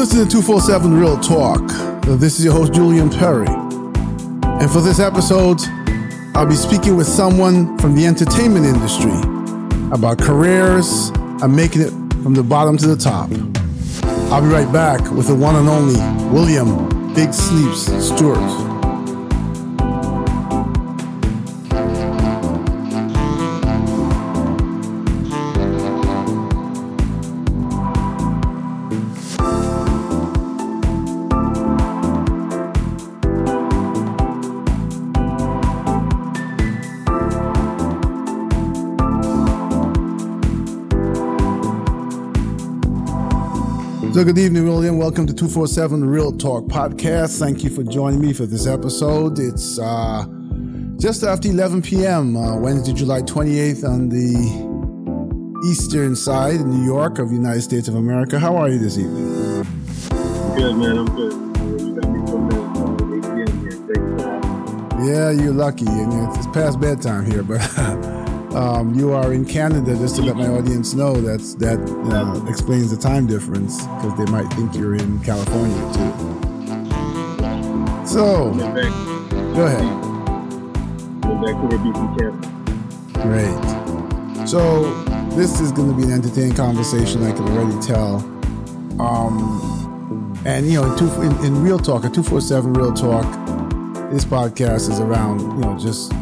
You listen to 247 Real Talk. This is your host, Julian Perry. And for this episode, I'll be speaking with someone from the entertainment industry about careers and making it from the bottom to the top. I'll be right back with the one and only William Big Sleeps Stewart. So, good evening, William. Welcome to 247 Real Talk Podcast. Thank you for joining me for this episode. It's uh, just after 11 p.m., uh, Wednesday, July 28th, on the eastern side in New York of the United States of America. How are you this evening? Good, man. I'm good. You got me for 8 p.m. Yeah, you're lucky. I mean, it's past bedtime here, but. um, you are in Canada, just to let my audience know that's that uh, explains the time difference because they might think you're in California too. So, go ahead. Great. So, this is going to be an entertaining conversation. I can already tell. Um, and you know, in, two, in, in real talk, at two four seven real talk, this podcast is around you know just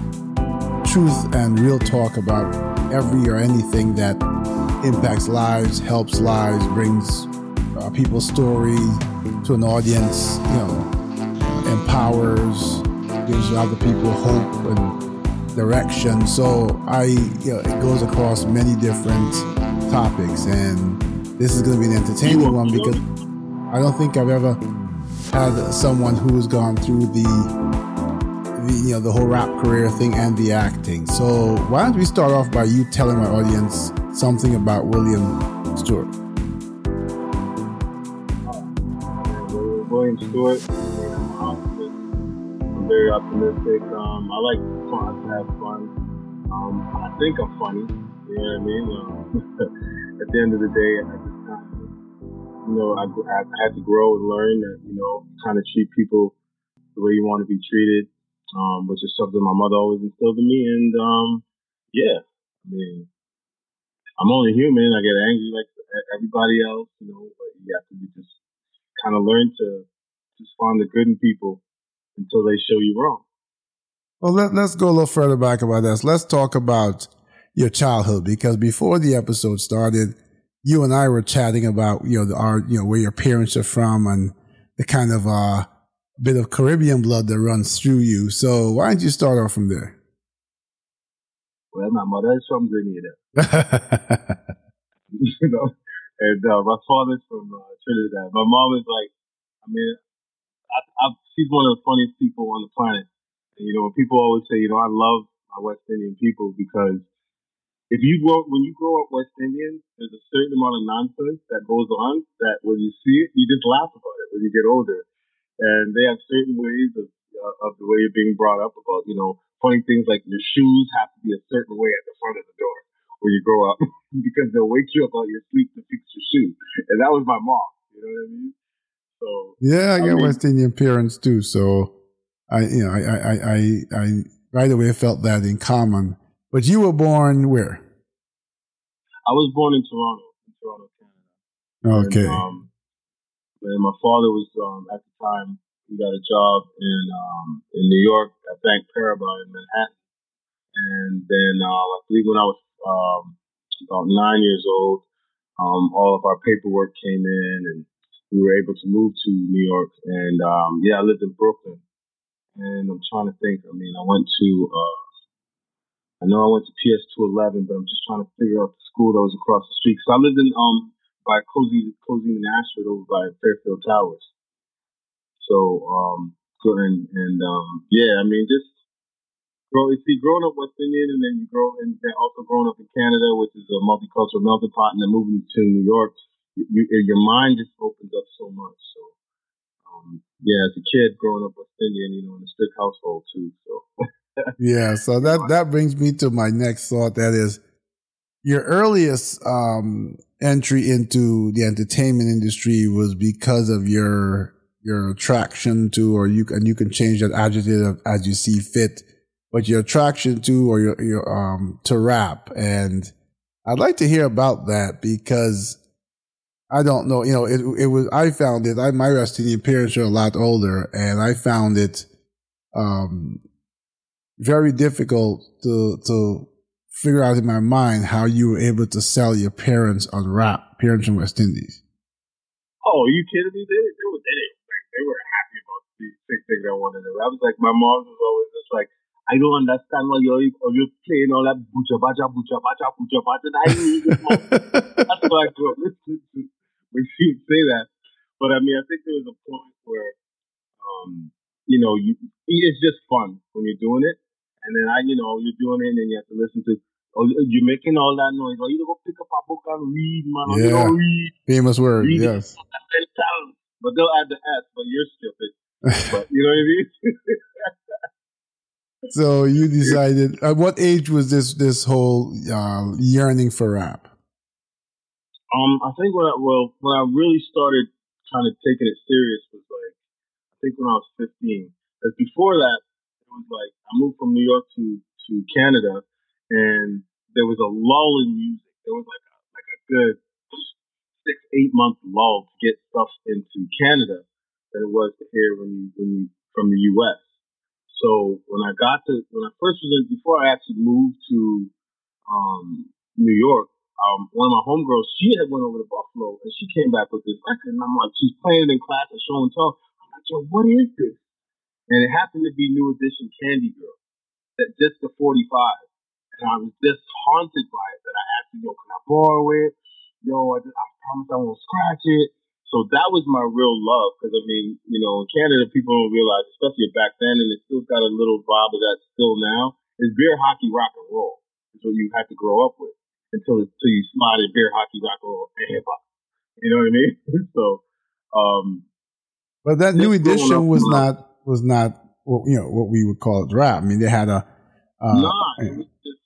truth and real talk about every or anything that impacts lives, helps lives, brings uh, people's story to an audience, you know, empowers, gives other people hope and direction. So I, you know, it goes across many different topics, and this is going to be an entertaining one because I don't think I've ever had someone who has gone through the the you know the whole rap career thing and the acting. So why don't we start off by you telling my audience something about William Stewart? William Stewart. I'm very optimistic. Um, I like fun. to have fun. Um, I think I'm funny. You know what I mean? Um, at the end of the day, I just you know, I, I had to grow and learn that, you know, kind of treat people the way you want to be treated um, which is something my mother always instilled in me. And um, yeah, I mean, I'm only human. I get angry like everybody else, you know. But you have to just kind of learn to just find the good in people until they show you wrong. Well, let, let's go a little further back about this. Let's talk about your childhood because before the episode started, you and I were chatting about you know the, our you know where your parents are from and the kind of uh bit of Caribbean blood that runs through you. So why don't you start off from there? Well, my mother is from Grenada. you know, and uh, my father's from uh, Trinidad. My mom is like, I mean, I, I, she's one of the funniest people on the planet. And, you know, people always say, you know, I love my West Indian people because if you grow when you grow up West Indian, there's a certain amount of nonsense that goes on that when you see it, you just laugh about it when you get older and they have certain ways of uh, of the way you're being brought up about you know funny things like your shoes have to be a certain way at the front of the door when you grow up because they'll wake you up out of your sleep to fix your shoe, and that was my mom. You know what I mean? So yeah, I, I got mean, West Indian parents too. So I you know I I I, I right away felt that in common. But you were born where? I was born in Toronto, in Toronto, Canada. Okay. And, um, and my father was um, at the time he got a job in um, in New York at Bank Paribas in Manhattan, and then uh, I believe when I was um, about nine years old, um, all of our paperwork came in, and we were able to move to New York. And um, yeah, I lived in Brooklyn, and I'm trying to think. I mean, I went to uh, I know I went to PS 211, but I'm just trying to figure out the school that was across the street because I lived in um by Cozy Cozy Ashford over by Fairfield Towers. So um and, and um yeah, I mean just grow see growing up West Indian and then you grow and then also growing up in Canada, which is a multicultural melting pot, and then moving to New York, you, your mind just opens up so much. So um yeah, as a kid growing up West Indian, you know, in a strict household too. So yeah, so that that brings me to my next thought. That is, your earliest um, entry into the entertainment industry was because of your your attraction to, or you and you can change that adjective as you see fit, but your attraction to, or your your um to rap, and I'd like to hear about that because I don't know, you know, it it was I found it. I my West parents are a lot older, and I found it um very difficult to to figure out in my mind how you were able to sell your parents on rap, parents from West Indies. Oh, are you kidding me? They, they were they, they were happy about these six things I wanted to. I was like, my mom was always just like, I don't understand why you're you're playing all that buja baja buja baja buja baja. I That's what I grew up listening to when she would say that. But I mean, I think there was a point where, um, you know, you it's just fun when you're doing it and then I, you know, you're doing it, and then you have to listen to. Oh, you're making all that noise. Oh, you go pick up a book and read, man. Oh, yeah. read. Famous word. Read yes. But they'll add the S, but you're stupid. but you know what I mean? so you decided. At what age was this this whole uh, yearning for rap? Um, I think when I well when I really started kind of taking it serious was like I think when I was 15. Because before that, it was like I moved from New York to to Canada, and there was a lull in music. There was like a, like a good six eight month lull to get stuff into Canada than it was to hear when you when you from the U.S. So when I got to when I first was in before I actually moved to um, New York, um, one of my homegirls she had went over to Buffalo and she came back with this record and I'm like she's playing it in class and showing tell. I'm like, yo, what is this? and it happened to be New Edition Candy Girl, that just the 45. And I was just haunted by it that I asked him, yo, can I borrow it? Yo, I, just, I promise I won't scratch it. So that was my real love because I mean, you know, in Canada, people don't realize, especially back then, and it still got a little vibe of that still now, is beer hockey rock and roll. Is what you have to grow up with until until you in beer hockey rock and roll and hip hop. You know what I mean? so, um, but that new edition was not was not what you know what we would call it rap. I mean, they had a uh, nah, it was just it was just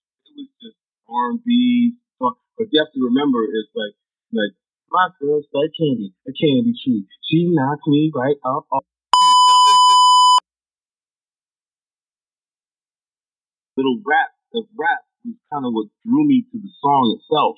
R and B. But you have to remember, it's like like my girl's like candy, a candy tree. She knocked me right up. up. Little rap, the rap was kind of what drew me to the song itself,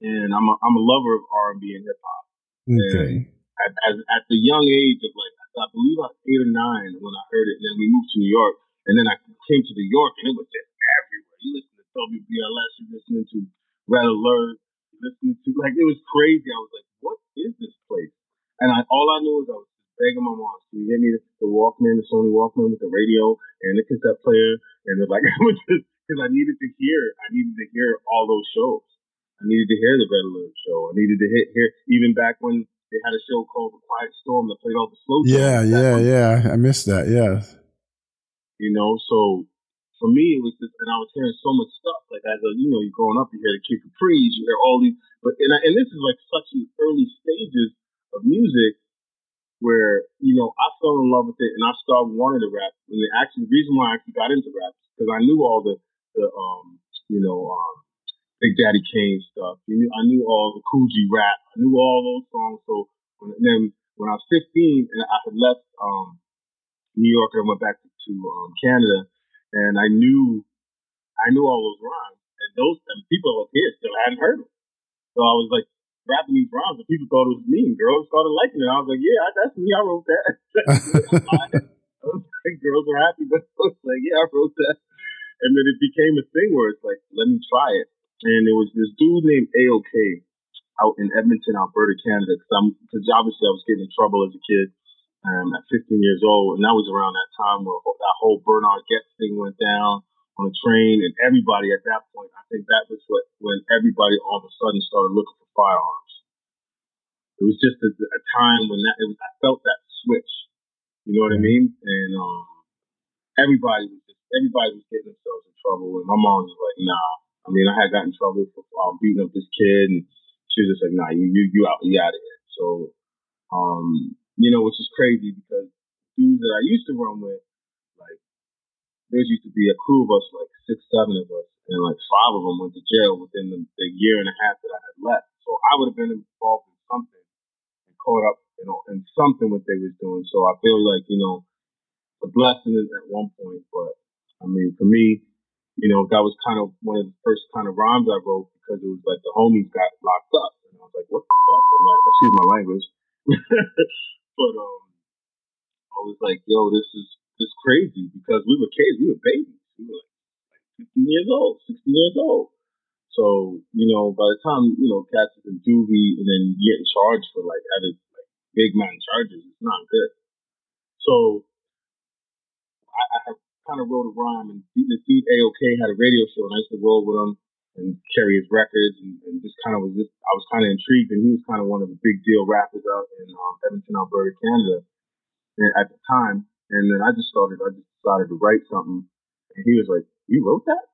and I'm a I'm a lover of R and B and hip hop. Okay. at, at, at the young age of like I believe I was eight or nine when I heard it, and then we moved to New York, and then I came to New York, and it was just everywhere. You listen WBLS, you're listening to Red Alert, listening to like it was crazy. I was like, what is this place? And I all I knew was I was begging my mom, to get me the, the Walkman, the Sony Walkman with the radio and the cassette player, and it was like I was just because I needed to hear, I needed to hear all those shows. I needed to hear the Red Alert show. I needed to hit, hear even back when they had a show called The Quiet Storm that played all the slow. Yeah, yeah, yeah. I missed that. Yes. You know, so for me, it was just, and I was hearing so much stuff. Like as a, you know, you're growing up, you hear the Kid Capri's, you hear all these, but and, I, and this is like such an early stages of music where you know I fell in love with it and I started wanting to rap. And the actually the reason why I actually got into rap because I knew all the the um you know um Big Daddy Kane stuff. You knew, I knew all the G rap. I knew all those songs. So when, then when I was 15 and I had left um, New York and I went back to, to um, Canada, and I knew I knew all those rhymes, and those and people up here still hadn't heard them. So I was like rapping these rhymes, and people thought it was me. And girls started liking it. I was like, yeah, that's me. I wrote that. I was like, girls were happy, but I was like, yeah, I wrote that. And then it became a thing where it's like, let me try it and there was this dude named AOK out in Edmonton, Alberta, Canada. Because obviously I was getting in trouble as a kid um, at 15 years old, and that was around that time where that whole Bernhard Goetz thing went down on the train, and everybody at that point, I think that was what when everybody all of a sudden started looking for firearms. It was just a, a time when that it was, I felt that switch. You know what I mean? And um, everybody was just everybody was getting themselves in trouble, and my mom was like, "Nah, I mean, I had gotten in trouble for um, beating up this kid, and she was just like, "Nah, you you you out, you out of here." So, um, you know, which is crazy because dudes that I used to run with, like, there used to be a crew of us, like six, seven of us, and like five of them went to jail within the, the year and a half that I had left. So I would have been involved in something and caught up, you know, in something what they was doing. So I feel like, you know, a blessing at one point, but I mean, for me, you know, that was kind of one of the first kind of rhymes I wrote because it was like the homies got locked up, and I was like, what the fuck? I'm like, excuse my language, but um, I was like, yo, this is this crazy because we were kids, we were babies, we were like, like 15 years old, 16 years old. So, you know, by the time, you know, cats is in juvie and then getting charged for like other like big man charges, it's not good. So I, I kind of wrote a rhyme and this dude AOK had a radio show and I used to roll with him and carry his records and, and just kind of was just I was kind of intrigued and he was kind of one of the big deal rappers out in um, Edmonton, Alberta, Canada and at the time. And then I just started, I just decided to write something and he was like, you wrote that?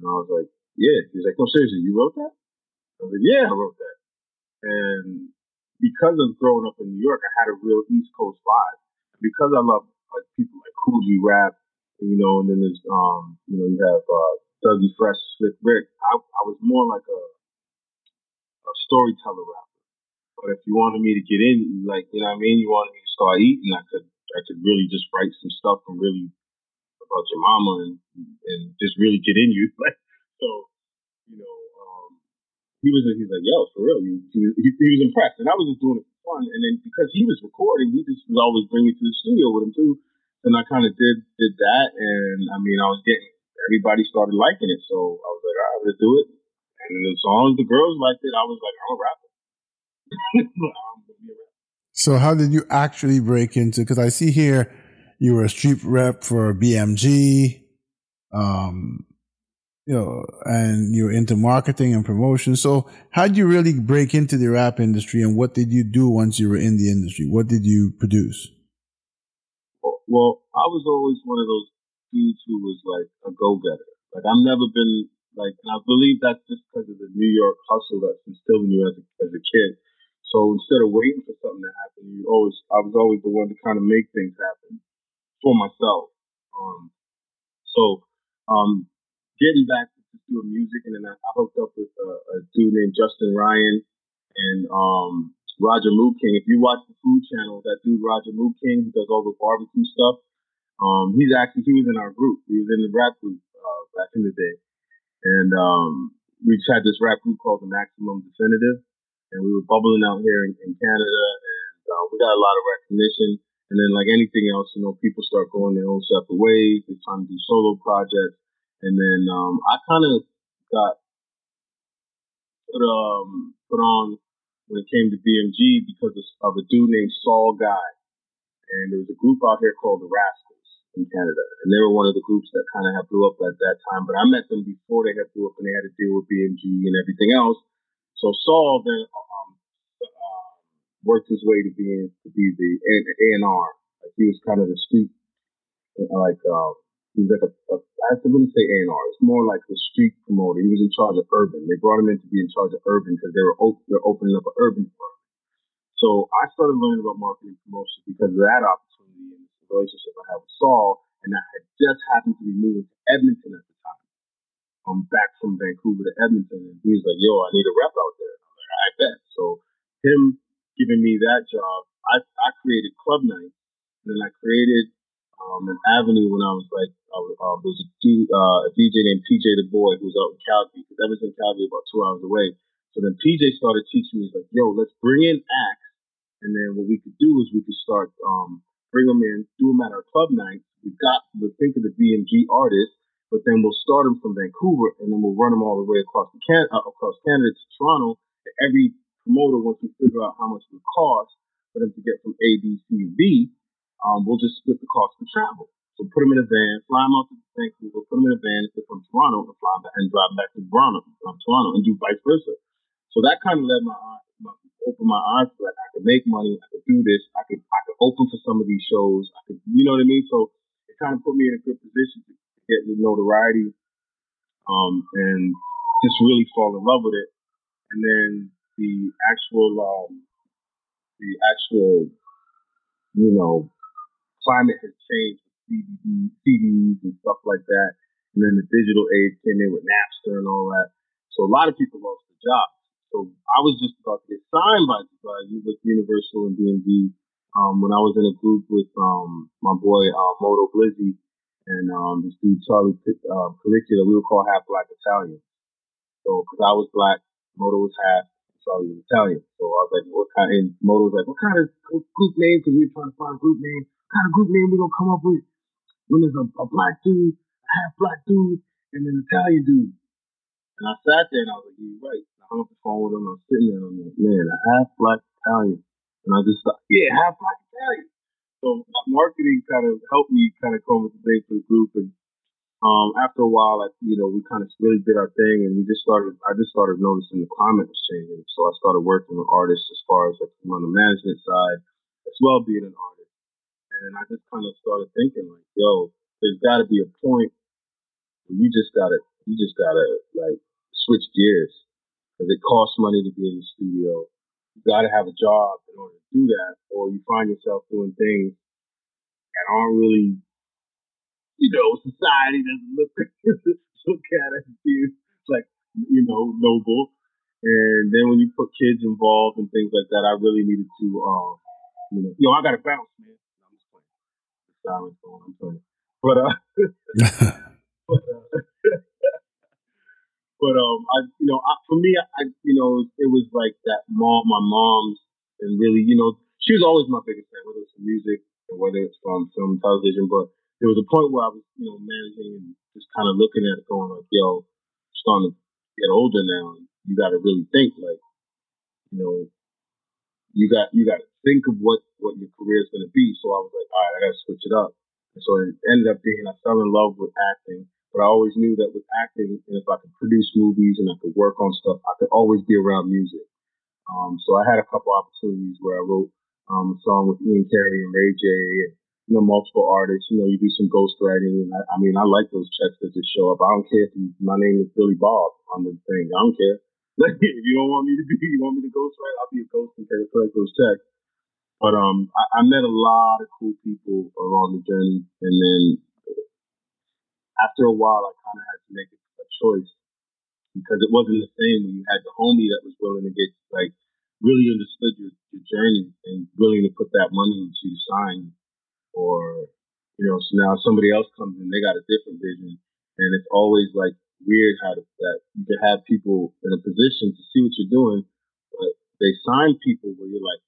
And I was like, yeah. He's like, no, seriously, you wrote that? I was like, yeah, I wrote that. And because of growing up in New York, I had a real East Coast vibe. Because I love like people like G Rap, you know, and then there's um, you know, you have uh, Dougie Fresh, Slick Rick. I, I was more like a a storyteller rapper. But if you wanted me to get in, like you know what I mean, you wanted me to start eating, I could I could really just write some stuff and really about your mama and and just really get in you. Like so, you know, um, he was he's like, yo, for real, he, he, he, was impressed, and I was just doing it for fun. And then because he was recording, he just would always bring me to the studio with him too. And I kind of did did that, and I mean, I was getting everybody started liking it, so I was like, all right, let's do it. And as long as the girls liked it, I was like, I'm a rapper. so how did you actually break into? Because I see here you were a street rep for BMG. Um, you know, and you're into marketing and promotion. So how did you really break into the rap industry and what did you do once you were in the industry? What did you produce? Well, I was always one of those dudes who was like a go-getter. Like I've never been like, and I believe that's just because of the New York hustle that's instilled in you as a, as a kid. So instead of waiting for something to happen, you always, I was always the one to kind of make things happen for myself. Um, so, um, getting back to doing music, and then I, I hooked up with a, a, dude named Justin Ryan and um, Roger Mooking. If you watch the Food Channel, that dude Roger Mooking, who does all the barbecue stuff, um, he's actually he was in our group. He was in the rap group uh, back in the day, and um, we just had this rap group called the Maximum Definitive, and we were bubbling out here in, in Canada, and uh, we got a lot of recognition. And then, like anything else, you know, people start going their own separate ways. They're trying to do solo projects. And then um, I kind of got put um put on when it came to BMG because of, a dude named Saul Guy, and there was a group out here called the Rascalz in Canada, and they were one of the groups that kind of had blew up at that time. But I met them before they had blew up, and they had to deal with BMG and everything else. So Saul then um, uh, worked his way to being to be the A and R. Like he was kind of the street, like uh, he was like a, a I wouldn't say A&R. It's more like the street promoter. He was in charge of urban. They brought him in to be in charge of urban because they were op- they're opening up an urban firm. So I started learning about marketing promotion because of that opportunity and relationship I had with Saul. And I had just happened to be moving to Edmonton at the time. I'm back from Vancouver to Edmonton, and he was like, "Yo, I need a rep out there." I'm like, "I bet." So him giving me that job, I I created Club Night, and then I created um, an avenue when I was like, I was, um, there was a, uh, a DJ named PJ the Boy who was out in Calgary, because Edmonton, Calgary, about two hours away. So then PJ started teaching me, he's like, yo, let's bring in acts. And then what we could do is we could start, um, bring them in, do them at our club nights. We've got, we'll think of the BMG artists, but then we'll start them from Vancouver and then we'll run them all the way across the can, uh, across Canada to Toronto. And every promoter, once we figure out how much it would cost for them to get from A, B, C, and B, um, we'll just split the cost of travel. So put them in a van, fly them out to Vancouver, put them in a van if they're from Toronto, and fly back and drive back to Toronto, from Toronto, and do vice versa. So that kind of led my eyes, my, opened my eyes to like I could make money, I could do this, I could I could open for some of these shows, I could, you know what I mean? So it kind of put me in a good position to get the notoriety, um, and just really fall in love with it. And then the actual, um, the actual, you know, climate has changed DVD, CDs and stuff like that. And then the digital age came in with Napster and all that. So a lot of people lost their jobs. So I was just about to get signed by, by with Universal and DMV um, when I was in a group with um, my boy uh, Moto Blizzy and um, this dude Charlie uh, Calicula. We were called Half Black Italian. So because I was black, Moto was half, Charlie was Italian. So I was like, what kind? And Moto was like, what kind of group name? Because we were trying to find a group name. What kind of group name we gonna come up with when there's a, a black dude, a half black dude, and an Italian dude? And I sat there and I was like, you're right. I hung up the phone with him. I was sitting there I'm like, man, a half black Italian. And I just thought, yeah, half black Italian. So marketing kind of helped me kind of come up with the name for the group. And um, after a while, I, you know, we kind of really did our thing, and we just started. I just started noticing the climate was changing. So I started working with artists as far as like on the management side, as well being an artist. And I just kind of started thinking like, yo, there's got to be a point where you just gotta, you just gotta like switch gears because it costs money to be in the studio you got to have a job in order to do that, or you find yourself doing things that aren't really, you know, society doesn't look look at as like, you know, noble. And then when you put kids involved and things like that, I really needed to, um, you know, yo, I got to bounce, man. I'm just playing. Silence going, I'm playing. But uh, but uh, but um, I you know, I, for me, I you know, it was like that mom, my mom's, and really, you know, she was always my biggest fan, whether it's from music or whether it's from film, television. But there was a point where I was, you know, managing and just kind of looking at it, going like, yo, starting to get older now. You got to really think, like, you know, you got you got to think of what what your career is going to be. So I was like, all right, I got to switch it up. And so it ended up being I fell in love with acting but I always knew that with acting, and if I could produce movies and I could work on stuff, I could always be around music. Um, so I had a couple opportunities where I wrote um, a song with Ian Carey and Ray J, and, you know, multiple artists. You know, you do some ghostwriting, and I, I mean, I like those checks that just show up. I don't care if you, my name is Billy Bob on the thing. I don't care. if you don't want me to be, you want me to ghostwrite, I'll be a ghost and collect those checks. But um, I, I met a lot of cool people along the journey, and then after a while, I kind of had to make a choice because it wasn't the same when you had the homie that was willing to get like really understood your, your journey and willing to put that money into sign or you know so now somebody else comes in they got a different vision. And it's always like weird how to, that you can have people in a position to see what you're doing but they sign people where you're like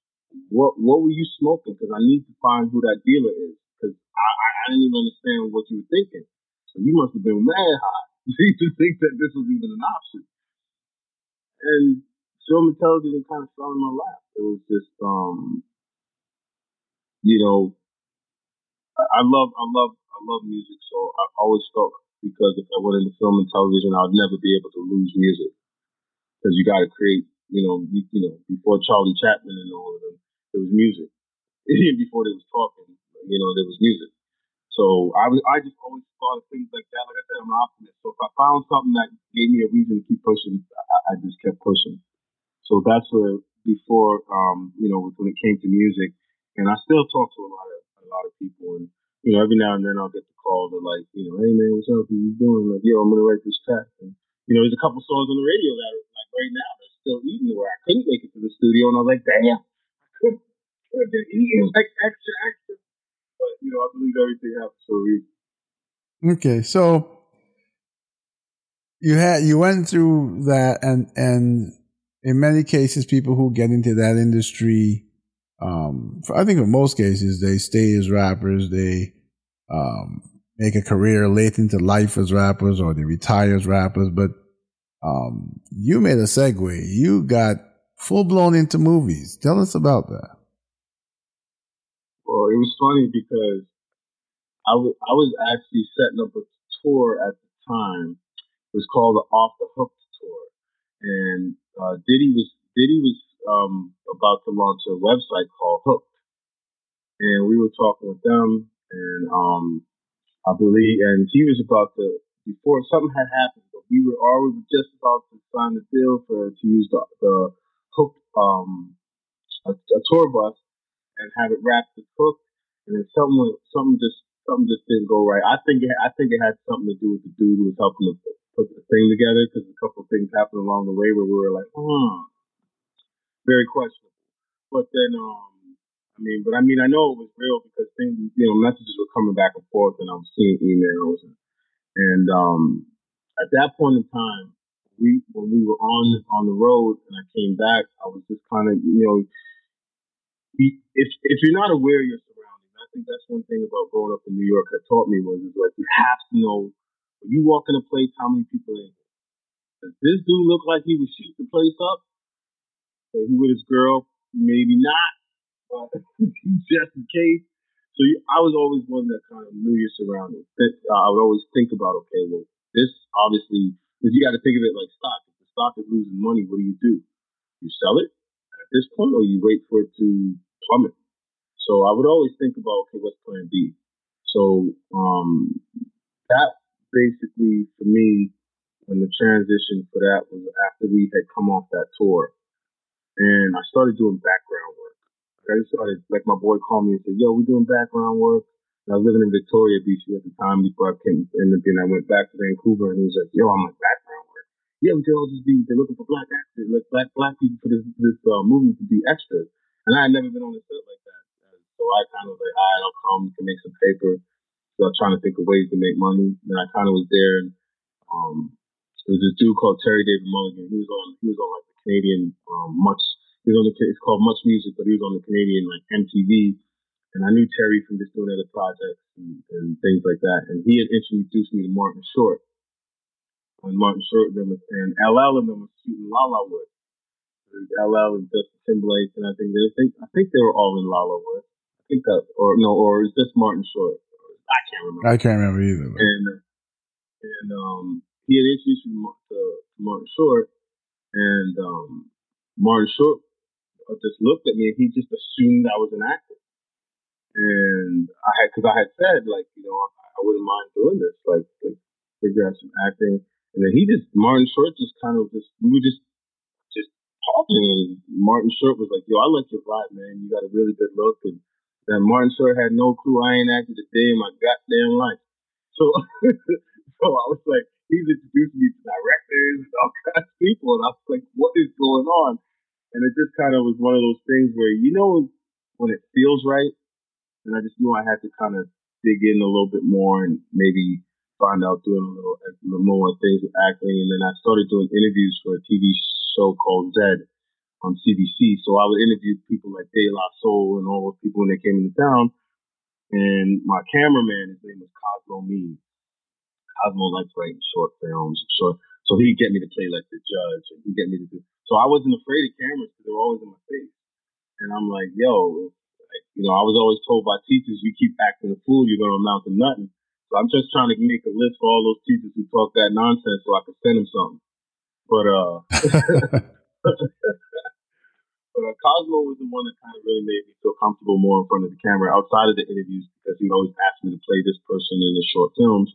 what what were you smoking? Because I need to find who that dealer is because I, I didn't even understand what you were thinking so you must have been mad hot to think that this was even an option. And film television kind of fell in my lap. It was just, um, you know, I, I love, I love, I love music. So I always felt because if I went into film and television, I'd never be able to lose music because you got to create, you know, you, you know, before Charlie Chaplin and all of them, there was music. Even before they was talking, you know, there was music. So I was, I just always thought of things like that. Like I said, I'm an optimist. So if I found something that gave me a reason to keep pushing, I, I just kept pushing. So that's where before, um, you know, when it came to music, and I still talk to a lot of a lot of people, and you know, every now and then I'll get the call to like, you know, hey man, what's up? What you doing? Like, yo, I'm gonna write this track. And you know, there's a couple songs on the radio that are like right now they're still eating where I couldn't make it to the studio, and I was like, damn, I could have been eating like extra extra but you know, I believe everything happens for a reason. Okay, so you had you went through that, and and in many cases, people who get into that industry, um, I think in most cases, they stay as rappers. They um, make a career late into life as rappers, or they retire as rappers. But um, you made a segue. You got full blown into movies. Tell us about that. It was funny because I, w- I was actually setting up a tour at the time. It was called the Off the Hook tour, and uh, Diddy was Diddy was um, about to launch a website called Hooked, and we were talking with them, and um, I believe, and he was about to before something had happened, but we were already just about to sign the deal for to use the, the Hooked um, a, a tour bus and have it wrapped with hook, and then something something just something just didn't go right. I think it, I think it had something to do with the dude who was helping to put the thing together because a couple of things happened along the way where we were like, hmm, very questionable. But then, um, I mean, but I mean, I know it was real because things, you know, messages were coming back and forth, and I was seeing emails, and, and um, at that point in time, we when we were on on the road and I came back, I was just kind of, you know, if if you're not aware of your surroundings, I think that's one thing about growing up in New York that taught me was is like you have to know when you walk in a place, how many people in here? Does this dude look like he would shoot the place up? Is he with his girl? Maybe not, but just in case. So you, I was always one that kind of knew your surroundings. That, uh, I would always think about, okay, well, this obviously, because you got to think of it like stock. If the stock is losing money, what do you do? You sell it at this point, or you wait for it to plummet. So I would always think about, okay, what's plan B? So um, that basically for me when the transition for that was after we had come off that tour and I started doing background work. I just started like my boy called me and said, "Yo, we're doing background work." And I was living in Victoria Beach at the time before I came, and then I went back to Vancouver, and he was like, "Yo, I'm like background work. Yeah, we could all just be they're looking for black actors, like black black people for this this uh, movie to be extras." And I had never been on a set like that, so I kind of was like, "All right, I'll come to make some paper." So I was trying to think of ways to make money. And I kind of was there. And um, there was this dude called Terry David Mulligan. He was on he was on like the Canadian um, much. He was on the it's called Much Music, but he was on the Canadian like MTV. And I knew Terry from just doing other projects and, and things like that. And he had introduced me to Martin Short. And Martin Short and, them, and LL and them was shooting Lalawood. LL and Justin Timberlake, and I think they think I think they were all in Lalawood. I think that, or no, or is this Martin Short? I can't remember. I can't remember either. But. And and um, he had introduced me to, to Martin Short, and um, Martin Short just looked at me and he just assumed I was an actor. And I had, because I had said like, you know, I, I wouldn't mind doing this, like, like figure out some acting. And then he just Martin Short just kind of just we were just just talking, and Martin Short was like, "Yo, I like your vibe, man. You got a really good look." And that Martin Short had no clue I ain't acted a day in my goddamn life. So, so I was like, he's introduced me to directors and all kinds of people, and I was like, what is going on? And it just kind of was one of those things where you know when it feels right, and I just knew I had to kind of dig in a little bit more and maybe find out doing a little, a little more things with acting. And then I started doing interviews for a TV show called Zed on CBC. So I would interview people like De La Soul and all those people when they came into town. And my cameraman, his name was Cosmo Means. Cosmo likes writing short films, short. So he'd get me to play like the judge, and he'd get me to do. So I wasn't afraid of cameras because they were always in my face. And I'm like, yo, like, you know, I was always told by teachers, you keep acting a fool, you're gonna amount to nothing. So I'm just trying to make a list for all those teachers who talk that nonsense so I can send them something. But uh, But uh, Cosmo was the one that kind of really made me feel comfortable more in front of the camera outside of the interviews because he'd always ask me to play this person in the short films.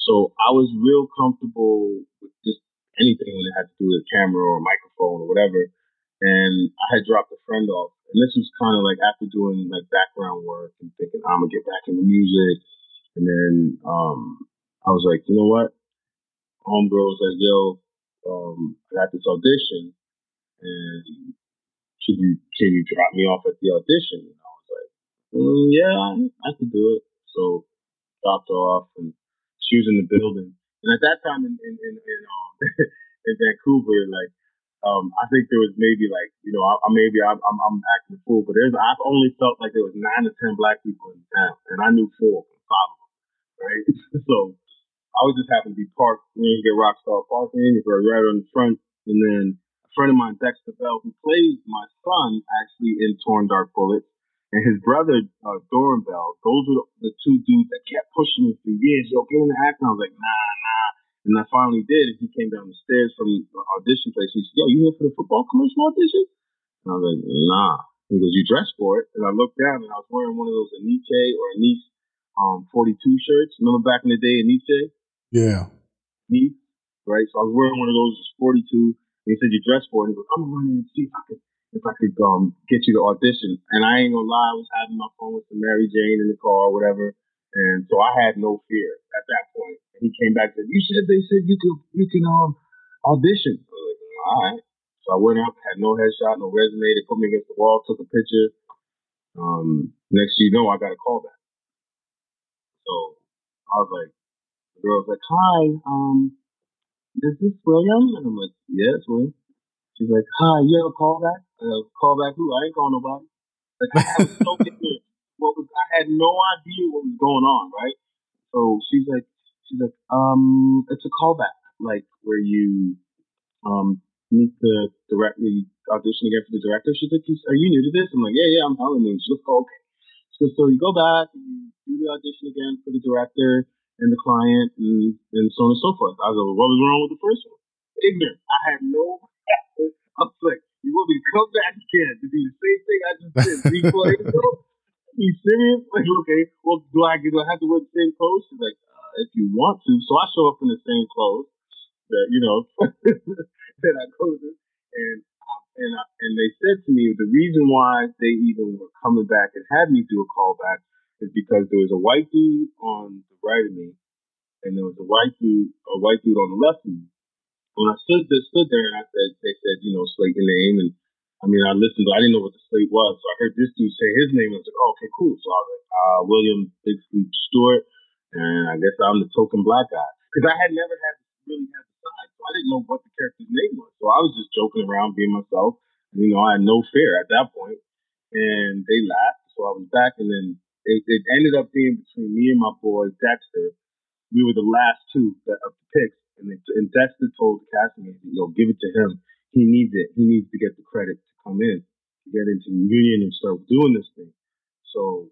So I was real comfortable with just anything when it had to do with a camera or a microphone or whatever. And I had dropped a friend off. And this was kind of like after doing like background work and thinking, I'm going to get back into music. And then um, I was like, you know what? Homegirl was like, yo, um, I got this audition. And can you can you drop me off at the audition? And I was like, mm, yeah, I, I could do it. So dropped off, and she was in the building. And at that time in in in, in, um, in Vancouver, like um, I think there was maybe like you know I, I maybe I'm, I'm, I'm acting a fool, but there's I've only felt like there was nine to ten black people in town, and I knew four five of them, right? so I was just happened to be parked. You know, you get Rockstar parking, you're right on the front, and then a friend of mine, Dexter Bell, who plays my son actually in Torn Dark Bullets, and his brother, uh, Doran Bell. Those were the, two dudes that kept pushing me for years. Yo, get in the acting. I was like, nah, nah. And I finally did. And he came down the stairs from the audition place. He said, yo, you here for the football commercial audition? And I was like, nah. He goes, you dressed for it. And I looked down and I was wearing one of those Aniche or Anise um, 42 shirts. Remember back in the day, Aniche? Yeah. Nice, right? So I was wearing one of those 42 he said you dress for it. And he goes, I'm gonna run in and see if I could if I could um get you to audition. And I ain't gonna lie, I was having my phone with some Mary Jane in the car or whatever. And so I had no fear at that point. And he came back and said, "You said they said you could you can um audition." I was like, "All right." So I went up, had no headshot, no resume. They put me against the wall, took a picture. Um, next thing you know, I got a call back. So I was like, the girl's like, "Hi, um, is this William?" And I'm like, "Yes, William." She's like, "Hi, you have a call back?" Uh, call back who? I ain't calling nobody. Like I was so ignorant. What was I had no idea what was going on, right? So she's like, she's like, um, it's a callback, like where you um meet the directly audition again for the director. She's like, are you new to this? I'm like, yeah, yeah, I'm Helen. And she's goes, oh, okay. So, so you go back and you do the audition again for the director and the client and, and so on and so forth. I was like, what was wrong with the first one? Ignorant. I had no I was like, you want me to come back again to do the same thing I just did three, four ago? Are you serious? Like, okay, well, do I, do I have to wear the same clothes? She's like, uh, if you want to. So I show up in the same clothes that, you know, that I go to. And, and, I, and they said to me, the reason why they even were coming back and had me do a callback is because there was a white dude on the right of me and there was a white dude, a white dude on the left of me when I stood there, stood there and I said, they said, you know, slate your name. And I mean, I listened, but I didn't know what the slate was. So I heard this dude say his name. And I was like, oh, okay, cool. So I was like, uh, William Big Sleep Stewart. And I guess I'm the token black guy. Cause I had never had really had the side. So I didn't know what the character's name was. So I was just joking around, being myself. You know, I had no fear at that. And they laughed. So I was back. And then it, it ended up being between me and my boy Dexter. We were the last two that, of the picks and, they, and Dexter told the casting agent, yo, give it to him. He needs it. He needs to get the credit to come in, to get into the union and start doing this thing. So,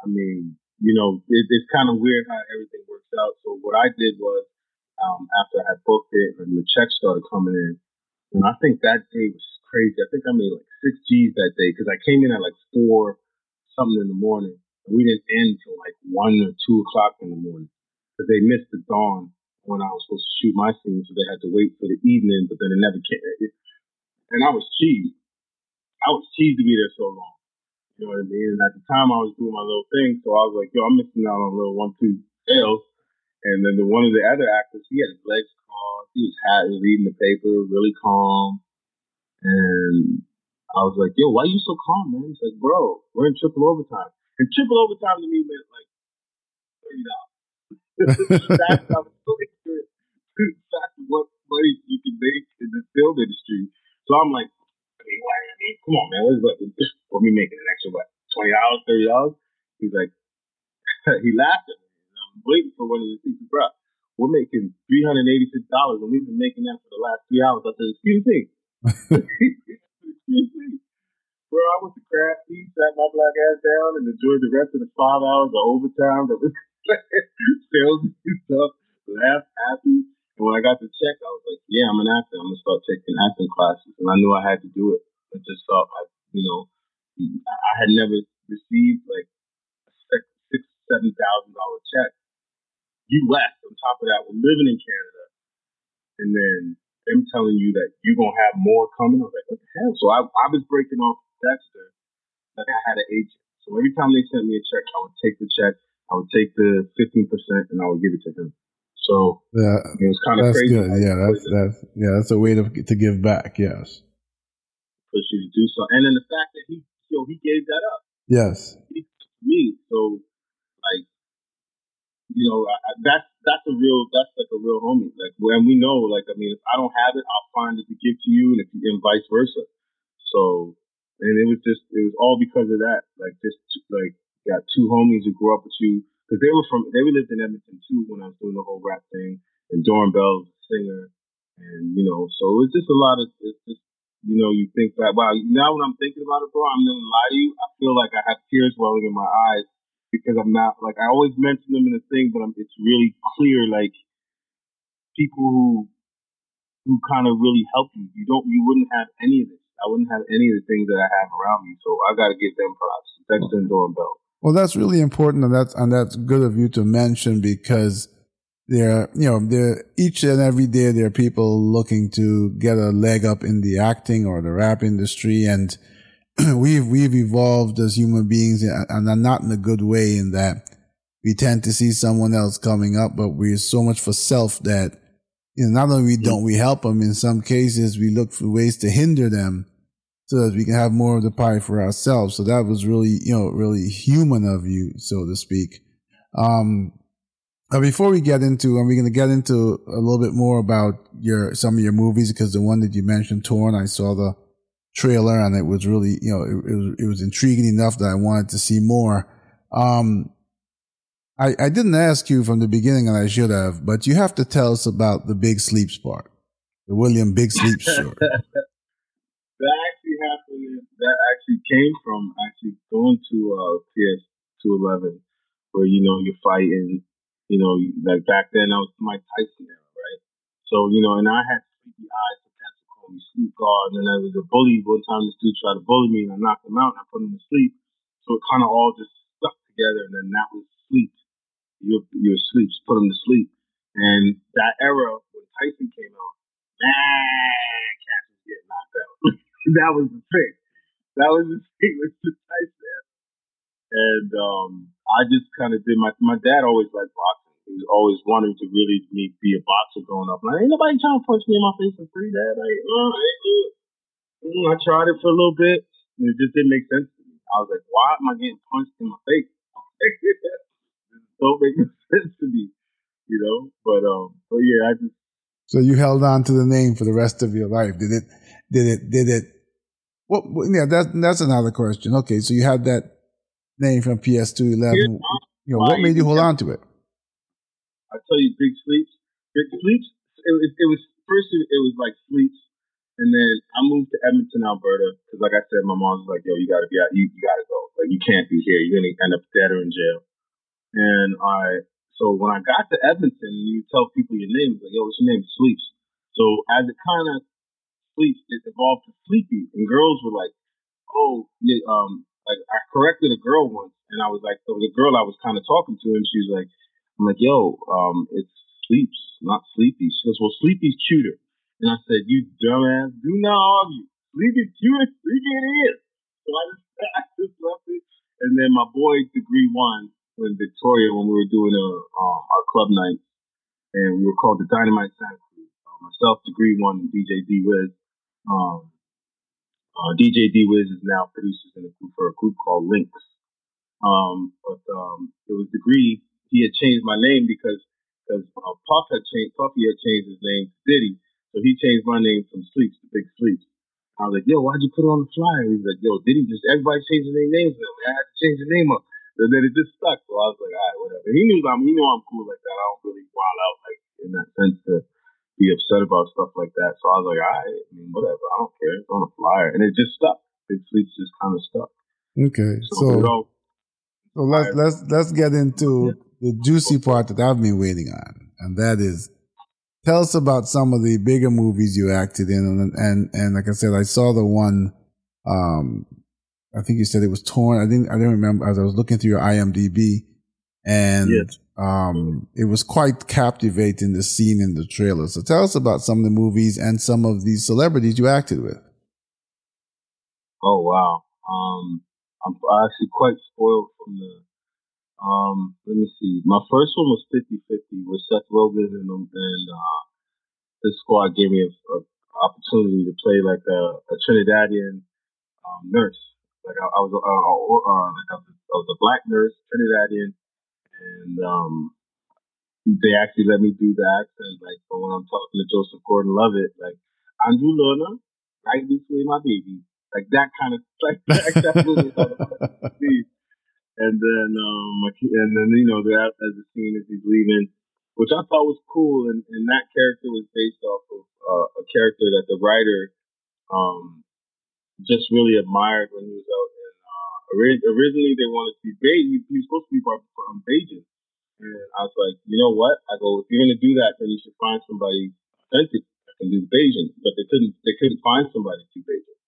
I mean, you know, it, it's kind of weird how everything works out. So what I did was, um, after I had booked it and the checks started coming in, and I think that day was crazy. I think I made like six G's that day because I came in at like four something in the morning. We didn't end till like one or two o'clock in the morning because they missed the dawn when I was supposed to shoot my scene, so they had to wait for the evening, but then it never came. And I was cheesed. I was cheesed to be there so long. You know what I mean? And at the time, I was doing my little thing, so I was like, yo, I'm missing out on a little one, two sales. And then the one of the other actors, he had his legs crossed. He was happy, reading the paper, really calm. And I was like, yo, why are you so calm, man? He's like, bro, we're in triple overtime. And triple overtime to me meant like $30. that's how that's what money you can make in the film industry. So I'm like, I mean, what, I mean, come on, man, what's what? What me making an extra what, twenty dollars, thirty dollars? He's like, he laughed at me, and I'm waiting for one of the people, bro. We're making three hundred eighty-six dollars, and we've been making that for the last three hours. I said, excuse me, excuse me. Bro, I went to Crafty, sat my black ass down, and enjoyed the rest of the five hours of overtime that was sales and stuff, laugh, happy. And when I got the check, I was like, yeah, I'm an actor. I'm gonna start taking acting classes, and I knew I had to do it. I just felt like, you know, I had never received like a six, six seven thousand dollar check. U.S. On top of that, we're living in Canada, and then them telling you that you're gonna have more coming. I was like, what the hell? So I, I was breaking off Dexter like I had an agent. So every time they sent me a check, I would take the check I would take the 15% and I would give it to him. So yeah, it was kind of crazy. Good. Yeah, that's that's yeah, that's a way to to give back. Yes, push you to do so, and then the fact that he you know, he gave that up. Yes, he, me. So like you know I, that's that's a real that's like a real homie. Like when we know like I mean if I don't have it, I'll find it to give to you, and if and vice versa. So and it was just it was all because of that. Like just like got two homies who grew up with you because they were from they lived in Edmonton too when I was doing the whole rap thing. And Doran Bell's a singer, and you know, so it's just a lot of it's just you know you think that wow now when I'm thinking about it, bro, I'm not gonna lie to you. I feel like I have tears welling in my eyes because I'm not like I always mention them in the thing, but I'm, it's really clear like people who who kind of really help you. You don't you wouldn't have any of this. I wouldn't have any of the things that I have around me. So I got to give them props. Dexter and Doran Bell. Well, that's really important, and that's and that's good of you to mention because there, you know, there each and every day there are people looking to get a leg up in the acting or the rap industry, and we've we've evolved as human beings, and not in a good way in that we tend to see someone else coming up, but we're so much for self that you know, not only we don't we help them, in some cases we look for ways to hinder them so that we can have more of the pie for ourselves. So that was really, you know, really human of you, so to speak. Um, before we get into, and we're going to get into a little bit more about your some of your movies because the one that you mentioned, Torn, I saw the trailer and it was really, you know, it, it was it was intriguing enough that I wanted to see more. Um, I, I didn't ask you from the beginning, and I should have, but you have to tell us about the Big Sleeps part, the William Big Sleeps short. that actually happened. That actually came from actually going to uh, PS two eleven, where you know you're fighting. You know, like back then I was Mike Tyson era, right? So you know, and I had sleepy eyes, me sleep guard. And then I was a bully. One time this dude tried to bully me, and I knocked him out, and I put him to sleep. So it kind of all just stuck together, and then that was sleep you're, you're just put them to sleep. And that era when Tyson came out, man, cats was getting knocked out. that was the thing. That was the thing with Tyson. And um, I just kind of did my. My dad always liked boxing. Was always wanting to really me be a boxer growing up. Like, ain't nobody trying to punch me in my face for free, Dad. Like, oh, I tried it for a little bit, and it just didn't make sense to me. I was like, why am I getting punched in my face? don't make sense to me, you know. But um, but yeah, I just. So you held on to the name for the rest of your life. Did it? Did it? Did it? Well, yeah, that's that's another question. Okay, so you had that name from PS2 11. You know, what made you hold on to it? I tell you, Big Sleeps. Big Sleeps. It was, it was first. It was like Sleeps, and then I moved to Edmonton, Alberta, because like I said, my mom was like, "Yo, you got to be out. You, you got to go. Like, you can't be here. You're gonna end up dead or in jail." And I, so when I got to Edmonton, you tell people your name, like, yo, what's your name? Sleeps. So as it kind of sleeps, it evolved to sleepy. And girls were like, oh, yeah, um, like I corrected a girl once, and I was like, there was a girl I was kind of talking to, and she was like, I'm like, yo, um, it's sleeps, not sleepy. She goes, well, sleepy's cuter. And I said, you dumbass, do not argue. Sleepy's cuter, sleepy it is. So I just, I just left it. And then my boy, degree one, in Victoria when we were doing a, um, our club night, and we were called the Dynamite Santa Cruz. Uh, myself, Degree One, DJ D Wiz. Um, uh, DJ D Wiz is now produces in a group for a group called Links. Um, but um, it was Degree. He had changed my name because because uh, Puff had changed. Puffy had changed his name to Diddy, so he changed my name from Sleeps to Big Sleeps. I was like, yo, why'd you put it on the flyer? He's like, yo, Diddy just everybody changing their names now. I had to change the name up. And then it just stuck. So I was like, all right, whatever. He knew I'm he knew I'm cool like that. I don't really wild out like in that sense to be upset about stuff like that. So I was like, all right, I mean, whatever. I don't care. It's on a flyer. And it just stuck. Big Sleeps just kind of stuck. Okay. So, so, you know, so let's let's let's get into the juicy part that I've been waiting on. And that is tell us about some of the bigger movies you acted in and and, and like I said, I saw the one um I think you said it was torn. I didn't. I didn't remember as I was looking through your IMDb, and yes. um, it was quite captivating the scene in the trailer. So tell us about some of the movies and some of these celebrities you acted with. Oh wow! Um, I'm actually quite spoiled from the. Um, let me see. My first one was 50-50 with Seth Rogen and and uh, this squad gave me a, a opportunity to play like a, a Trinidadian um, nurse like I, I was, uh, uh, like I was, I was a black nurse, Trinidadian, and um, they actually let me do the accent. Like when I'm talking to Joseph Gordon-Levitt, like Andrew Luna, right way, my baby, like that kind of like that, And then um, and then you know that as the scene as he's leaving, which I thought was cool, and, and that character was based off of uh, a character that the writer um, just really admired when he was out. And uh, originally they wanted to be Bajan. He was supposed to be from Bajan. And I was like, you know what? I go, if you're gonna do that, then you should find somebody authentic that can do Bajan. But they couldn't. They couldn't find somebody to do Bajan.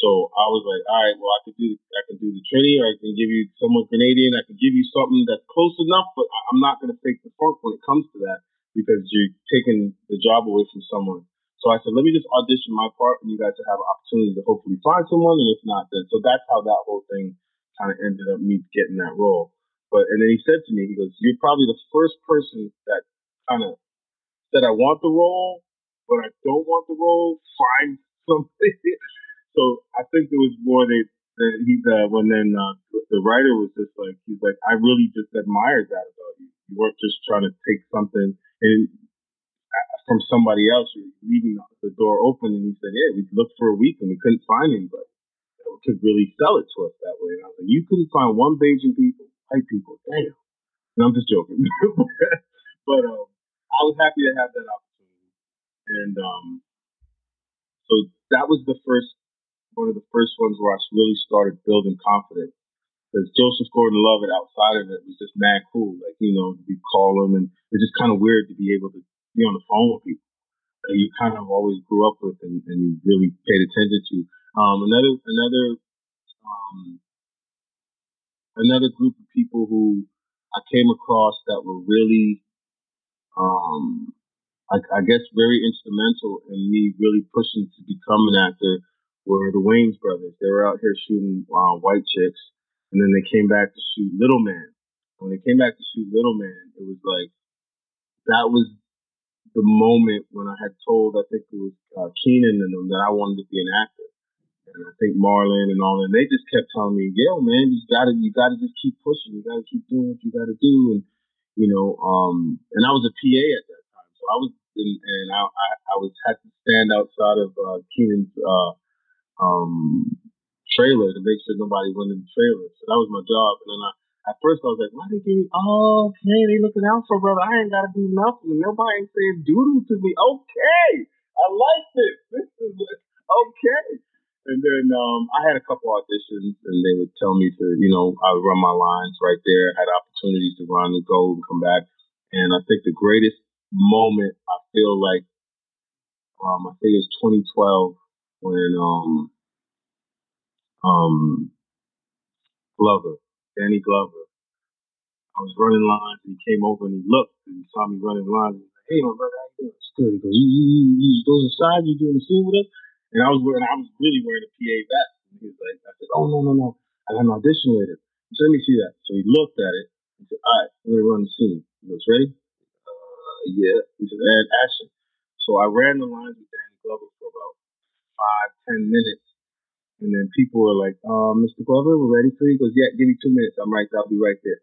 So I was like, all right, well, I could do, I can do the Trini, or I can give you someone Canadian. I can give you something that's close enough, but I'm not gonna fake the funk when it comes to that because you're taking the job away from someone so I said, let me just audition my part, and you guys will have an opportunity to hopefully find someone. And if not, then so that's how that whole thing kind of ended up me getting that role. But and then he said to me, he goes, "You're probably the first person that kind of said I want the role, but I don't want the role. Find something." So I think there was more that he when then uh, the writer was just like he's like I really just admired that about you. You weren't just trying to take something and uh, from somebody else. You're leaving the door open, and he said, "Yeah, we looked for a week and we couldn't find anybody that could really sell it to us that way." And I was like, "You couldn't find one Bajan people white people. Damn. And I'm just joking. but um, I was happy to have that opportunity. And um, so that was the first, one of the first ones where I really started building confidence. Because Joseph Gordon-Levitt, outside of it, was just mad cool. Like, you know, we call him, and it's just kind of weird to be able to be on the phone with people that you kind of always grew up with and, and you really paid attention to. Um, another another um, another group of people who I came across that were really, um, I, I, guess, very instrumental in me really pushing to become an actor were the Wayans brothers. They were out here shooting uh, White Chicks, and then they came back to shoot Little Man. When they came back to shoot Little Man, it was like that was the moment when I had told, I think it was uh, Keenen and them, that I wanted to be an actor and I think Marlon and all, and they just kept telling me, "Yo, man, you gotta, you gotta just keep pushing. You gotta keep doing what you gotta do." And you know, um, and I was a PA at that time, so I was, in, and I, I, I was had to stand outside of uh, Keenen's uh, um, trailer to make sure nobody went in the trailer. So that was my job. And then I, at first, I was like, "Why they? Oh, okay, they looking out for brother. I ain't gotta do nothing. Nobody ain't saying doodle to me. Okay, I like this. This is okay." And then um, I had a couple auditions, and they would tell me to, you know, I would run my lines right there. I Had opportunities to run and go and come back. And I think the greatest moment I feel like, um, I think it's 2012 when um, um, Glover, Danny Glover, I was running lines, and he came over and he looked and he saw me running lines. And he was like, "Hey, my brother, how you doing?" It's good. He goes, "You, you, you, you those aside, you doing the scene with us?" And I was wearing, I was really wearing a PA vest. And he was like, I said, oh, no, no, no. I have an audition later. He said, let me see that. So he looked at it. He said, all right, we're to run the scene. He goes, ready? Uh, yeah. He said, add action. So I ran the lines with Danny Glover for about five, ten minutes. And then people were like, uh, Mr. Glover, we're ready for you. He goes, yeah, give me two minutes. I'm right there. I'll be right there.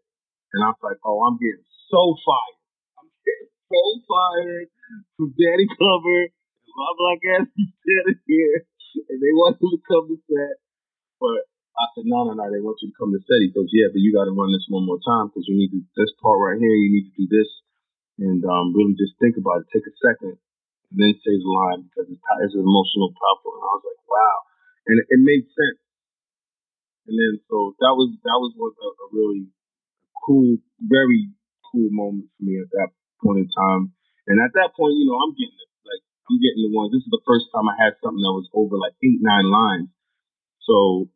And I was like, oh, I'm getting so fired. I'm getting so fired from Danny Glover my black ass is standing here, and they want him to come to set. But I said, no, no, no, they want you to come to set. He goes, yeah, but you got to run this one more time because you need to, this part right here, you need to do this. And um, really just think about it. Take a second then say the line because it's, it's emotional, powerful. And I was like, wow. And it, it made sense. And then so that was that was what a, a really cool, very cool moment for me at that point in time. And at that point, you know, I'm getting it. Like I'm getting the ones. This is the first time I had something that was over like eight, nine lines. So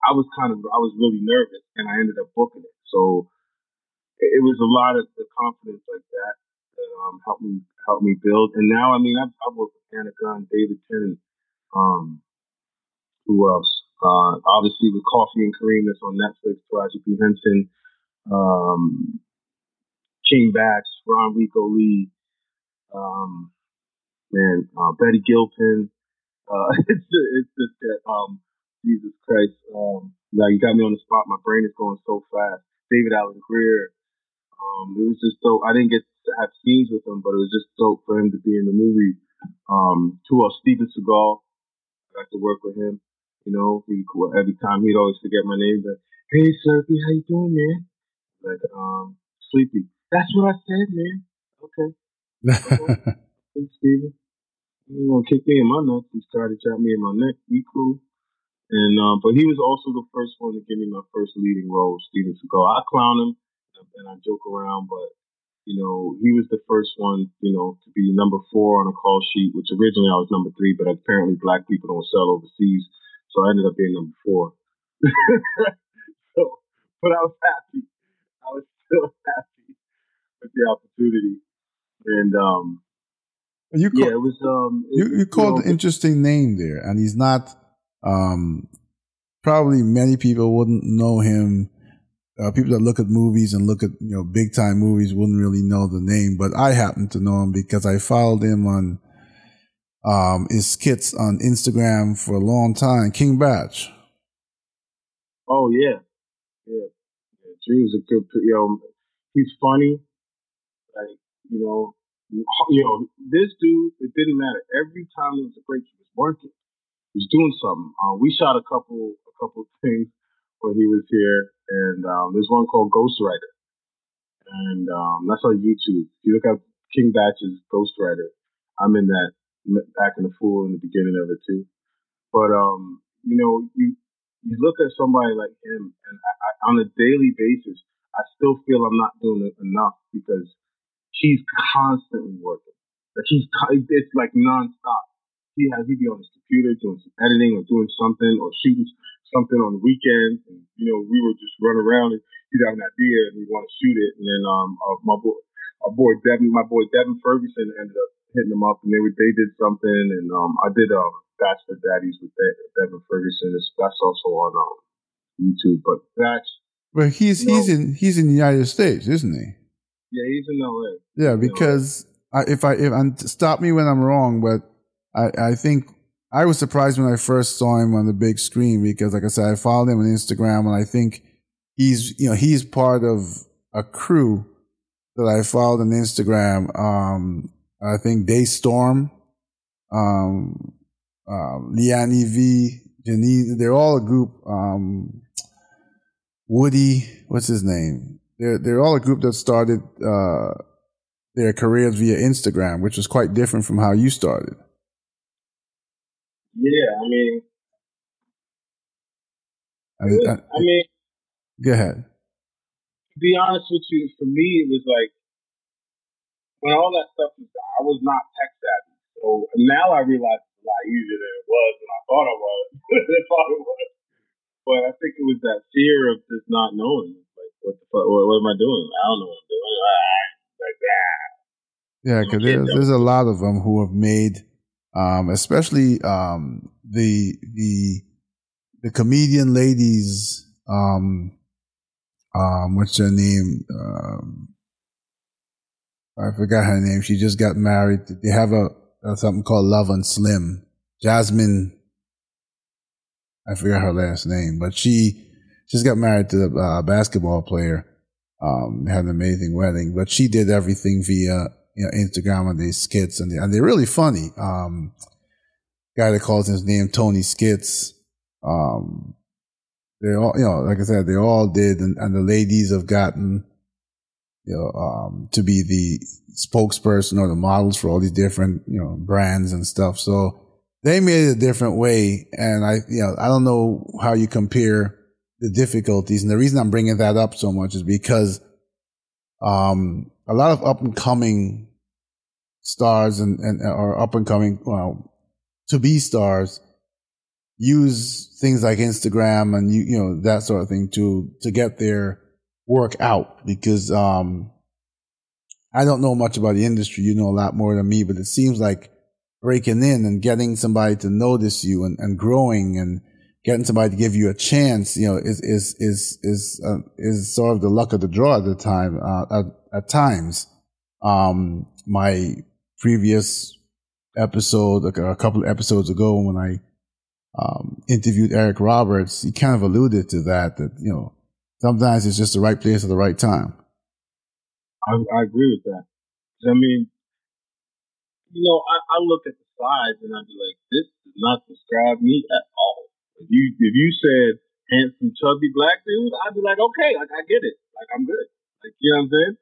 I was kind of, I was really nervous and I ended up booking it. So it, was a lot of the confidence like that that um, helped me, helped me build. And now, I mean, I've, I've worked with Anna and David Tennant, um, who else? Uh, obviously with Coffee and Kareem that's on Netflix, Taraji P. Henson, um, King Bach, RonReaco Lee, um, man, uh, Betty Gilpin. Uh, it's it's just that um, Jesus Christ. Um, now you got me on the spot. My brain is going so fast. David Alan Grier. Um, it was just dope. I didn't get to have scenes with him, but it was just dope for him to be in the movie. Um, who else? Steven Seagal. I got to work with him. You know, he every time he'd always forget my name, but hey, Slurpee, how you doing, man? Like, um, Sleepy. That's what I said, man. Okay. Thanks, Steven. You gonna kick me in my nuts He started to chop me in my neck. We cool. And uh, but he was also the first one to give me my first leading role, Steven Seagal. I clown him and I joke around, but you know, he was the first one, you know, to be number four on a call sheet, which originally I was number three, but apparently black people don't sell overseas. So I ended up being number four. so, but I was happy. I was still happy with the opportunity. And um, you call, yeah, it was. Um, it, you, you called you know, an interesting name there, and he's not. Um, probably many people wouldn't know him uh, people that look at movies and look at you know big time movies wouldn't really know the name, but I happen to know him because I followed him on um, his skits on Instagram for a long time. King Bach. Oh yeah, yeah. yeah. Drew's a good. You know, he's funny. Like you know, you know, this dude. It didn't matter. Every time there was a break, he was working. He was doing something. Uh, we shot a couple, a couple things when he was here, and um, there's one called Ghostwriter, and um, that's on YouTube. If you look up King Bach's Ghostwriter, I'm in that back in the fool in the beginning of it too. But um, you know, you you look at somebody like him, and I, I, on a daily basis, I still feel I'm not doing enough because he's constantly working. Like he's it's like nonstop. He has he'd be on his computer doing some editing or doing something or shooting something on the weekends. And, you know, we would just run around and he'd have an idea and we want to shoot it. And then um, uh, my boy, our boy Devin, my boy Devin Ferguson ended up hitting them up and they would they did something. And um, I did um, Bachelor Daddies with Devin Ferguson. That's also on um, YouTube. But that's. But he's you know, he's in he's in the United States, isn't he? Yeah, he's in LA. Yeah, because I, if I if I stop me when I'm wrong, but I I think I was surprised when I first saw him on the big screen because, like I said, I followed him on Instagram, and I think he's you know he's part of a crew that I followed on Instagram. Um, I think DeStorm, um, um, Liane V, Janine, they're all a group. Um, Woody, what's his name? They're they're all a group that started uh, their careers via Instagram, which was quite different from how you started. Yeah, I mean, I, I, uh, I mean, go ahead. To be honest with you, for me, it was like when all that stuff was, I was not tech savvy. So now I realize it's a lot easier than it was when I thought it was. I thought it was. But I think it was that fear of just not knowing. Like, what the fuck? What, what am I doing? I don't know what I'm doing. Like that. Yeah, because there's, there's a lot of them who have made um, especially um, the the the comedian ladies. Um, um, what's her name? Um, I forgot her name. She just got married. They have a, a something called Love and Slim. Jasmine. I forgot her last name, but she just got married to a uh, basketball player. Um, had an amazing wedding, but she did everything via you know, Instagram and these skits, and, they, and they're really funny. Um, guy that calls his name Tony Skits. Um, they all, you know, like I said, they all did, and, and the ladies have gotten, you know, um, to be the spokesperson or the models for all these different, you know, brands and stuff. So they made it a different way, and I, you know, I don't know how you compare the difficulties, and the reason I'm bringing that up so much is because, um, a lot of up and coming stars and, and or up and coming well to be stars use things like Instagram and you you know that sort of thing to to get their work out because um I don't know much about the industry. You know a lot more than me but it seems like breaking in and getting somebody to notice you and, and growing and getting somebody to give you a chance you know is is is is uh, is sort of the luck of the draw at the time uh, at, at times. Um my previous episode, like a couple of episodes ago, when I um, interviewed Eric Roberts, he kind of alluded to that. That you know, sometimes it's just the right place at the right time. I, I agree with that. I mean, you know, I, I look at the size and I'd be like, this does not describe me at all. If you if you said handsome, chubby black dude, I'd be like, okay, like I get it, like I'm good, like you know what I'm saying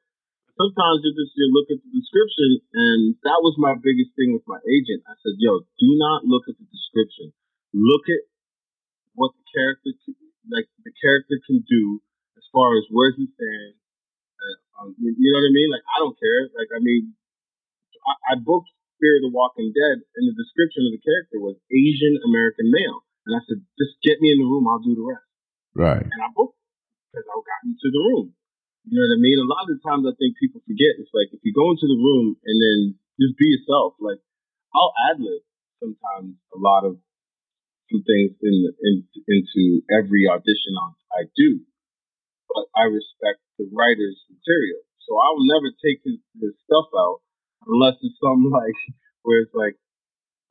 sometimes you just you look at the description, and that was my biggest thing with my agent. I said, "Yo, do not look at the description. Look at what the character, like the character, can do as far as where he stands. Uh, um, you, you know what I mean? Like I don't care. Like I mean, I, I booked Fear of the Walking Dead, and the description of the character was Asian American male, and I said, just get me in the room, I'll do the rest. Right. And I booked because I got into the room. You know what I mean? A lot of the times I think people forget. It's like if you go into the room and then just be yourself. Like I'll ad lib sometimes a lot of some things in, in into every audition I do. but I respect the writer's material. So I will never take his, his stuff out unless it's something like where it's like,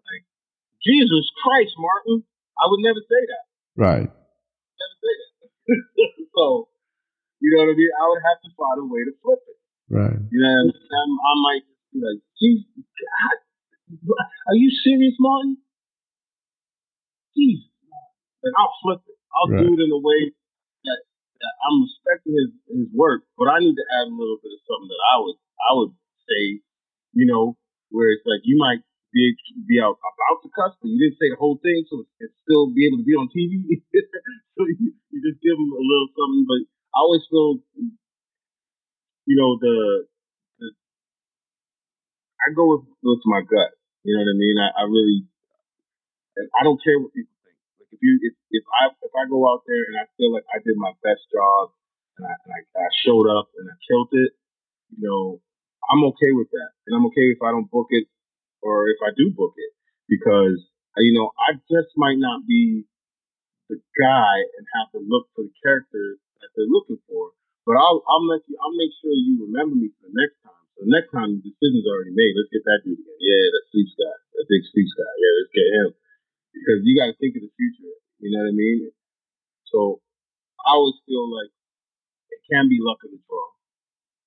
like Jesus Christ, Martin. I would never say that. Right. Never say that. so, you know what I mean? I would have to find a way to flip it. Right. You know, I, mean? I might be like, Jesus, God, are you serious, Martin? Jesus. And I'll flip it. I'll right. do it in a way that, that I'm respecting his, his work, but I need to add a little bit of something that I would I would say, you know, where it's like you might be be out about to cuss, but you didn't say the whole thing, so it's still be able to be on TV. so you, you just give them a little something. But I always feel, you know, the, the I go with with my gut. You know what I mean? I, I really, I don't care what people think. Like if you if if I if I go out there and I feel like I did my best job and I, and I, I showed up and I killed it, you know, I'm okay with that, and I'm okay if I don't book it or if I do book it because you know I just might not be the guy and have to look for the character that they're looking for. But I'll I'll make you I'll make sure you remember me for the next time. So the next time the decision's already made. Let's get that dude again. Yeah, that sleeps guy, that big sleeps guy. Yeah, let's get him because you got to think of the future. You know what I mean? So I always feel like it can be luck of the draw,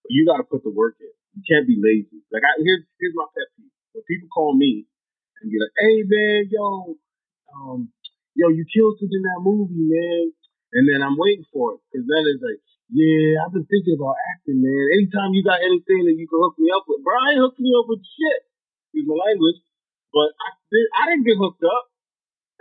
but you got to put the work in. You can't be lazy. Like I here's here's my pet peeve. When people call me and be like, "Hey man, yo, um, yo, you killed it in that movie, man," and then I'm waiting for it because then it's like, "Yeah, I've been thinking about acting, man. Anytime you got anything that you can hook me up with, bro, I ain't hooking you up with shit. Use my language, but I, I didn't get hooked up,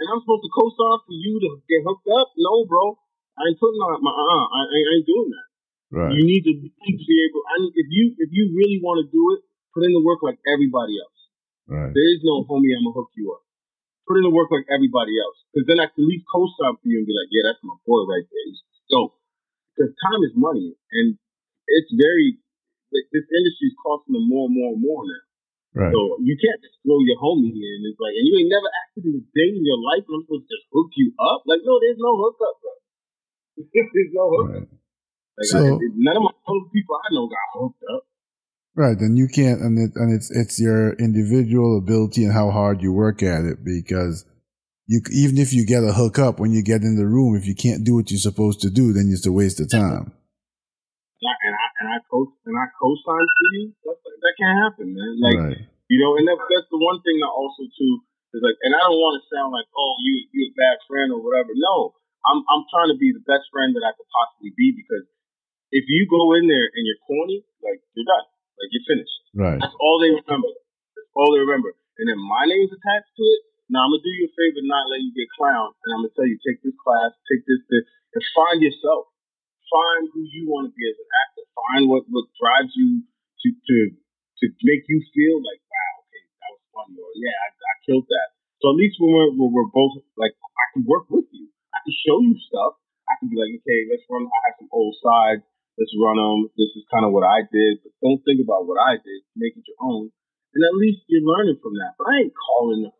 and I'm supposed to co-sign for you to get hooked up. No, bro, I ain't putting on my uh, I, I ain't doing that. Right. You need to, be able. I need, if you if you really want to do it, put in the work like everybody else. Right. There is no homie. I'm gonna hook you up. Put in the work like everybody else, because then I can at least co-sign for you and be like, yeah, that's my boy right there. He's dope. Because time is money, and it's very. Like, this industry is costing them more and more and more now. Right. So you can't just throw your homie in. It's like, and you ain't never acted in a day in your life, and I'm supposed to just hook you up. Like, no, there's no hookup, bro. there's no hookup. Right. Like so, I, none of my people I know got hooked up. Right, then you can't, and, it, and it's it's your individual ability and how hard you work at it. Because you even if you get a hookup when you get in the room, if you can't do what you're supposed to do, then it's a waste of time. Yeah, and I and I coach and I co-sign for you. That, that can't happen, man. Like right. you know, and that, that's the one thing that also too is like, and I don't want to sound like, oh, you you a bad friend or whatever. No, I'm I'm trying to be the best friend that I could possibly be because if you go in there and you're corny, like you're done, like you're finished. Right. That's all they remember. That's all they remember. And then my name's attached to it. Now I'm gonna do you a favor, not let you get clowned, and I'm gonna tell you take this class, take this, this, and find yourself. Find who you want to be as an actor. Find what what drives you to to to make you feel like wow, okay, that was fun, or yeah, I, I killed that. So at least when we're, when we're both like, I can work with you. I can show you stuff. I can be like, okay, let's run. I have some old sides let's run them. This is kind of what I did. But don't think about what I did. Make it your own. And at least you're learning from that. But I ain't calling, up,